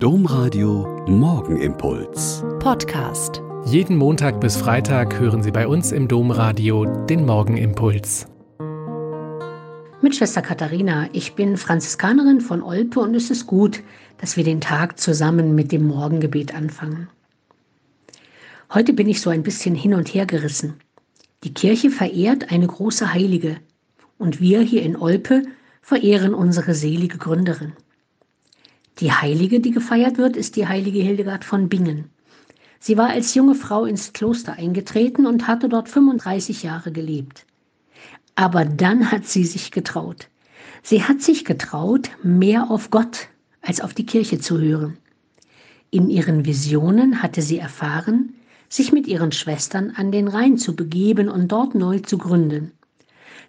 Domradio Morgenimpuls. Podcast. Jeden Montag bis Freitag hören Sie bei uns im Domradio den Morgenimpuls. Mit Schwester Katharina, ich bin Franziskanerin von Olpe und es ist gut, dass wir den Tag zusammen mit dem Morgengebet anfangen. Heute bin ich so ein bisschen hin und her gerissen. Die Kirche verehrt eine große Heilige und wir hier in Olpe verehren unsere selige Gründerin. Die Heilige, die gefeiert wird, ist die heilige Hildegard von Bingen. Sie war als junge Frau ins Kloster eingetreten und hatte dort 35 Jahre gelebt. Aber dann hat sie sich getraut. Sie hat sich getraut, mehr auf Gott als auf die Kirche zu hören. In ihren Visionen hatte sie erfahren, sich mit ihren Schwestern an den Rhein zu begeben und dort neu zu gründen.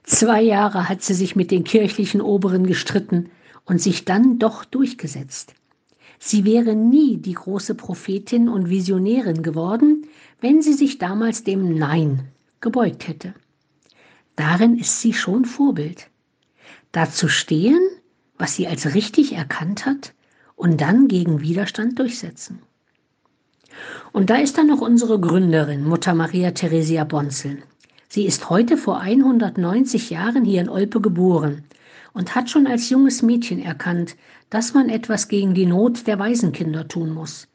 Zwei Jahre hat sie sich mit den kirchlichen Oberen gestritten, und sich dann doch durchgesetzt. Sie wäre nie die große Prophetin und Visionärin geworden, wenn sie sich damals dem Nein gebeugt hätte. Darin ist sie schon Vorbild. Dazu stehen, was sie als richtig erkannt hat, und dann gegen Widerstand durchsetzen. Und da ist dann noch unsere Gründerin, Mutter Maria Theresia Bonzel. Sie ist heute vor 190 Jahren hier in Olpe geboren und hat schon als junges Mädchen erkannt, dass man etwas gegen die Not der Waisenkinder tun muss.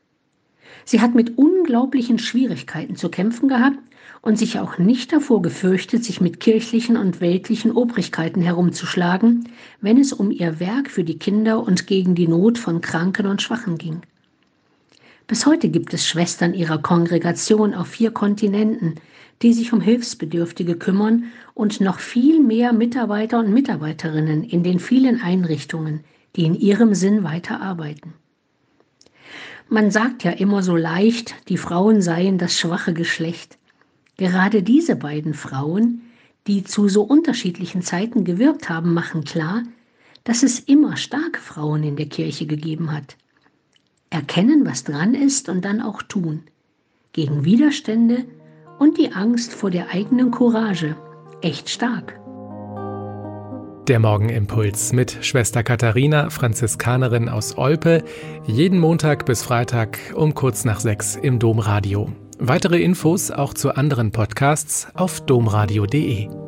Sie hat mit unglaublichen Schwierigkeiten zu kämpfen gehabt und sich auch nicht davor gefürchtet, sich mit kirchlichen und weltlichen Obrigkeiten herumzuschlagen, wenn es um ihr Werk für die Kinder und gegen die Not von Kranken und Schwachen ging. Bis heute gibt es Schwestern ihrer Kongregation auf vier Kontinenten, die sich um Hilfsbedürftige kümmern und noch viel mehr Mitarbeiter und Mitarbeiterinnen in den vielen Einrichtungen, die in ihrem Sinn weiterarbeiten. Man sagt ja immer so leicht, die Frauen seien das schwache Geschlecht. Gerade diese beiden Frauen, die zu so unterschiedlichen Zeiten gewirkt haben, machen klar, dass es immer starke Frauen in der Kirche gegeben hat. Erkennen, was dran ist und dann auch tun. Gegen Widerstände und die Angst vor der eigenen Courage echt stark. Der Morgenimpuls mit Schwester Katharina, Franziskanerin aus Olpe, jeden Montag bis Freitag um kurz nach sechs im Domradio. Weitere Infos auch zu anderen Podcasts auf domradio.de.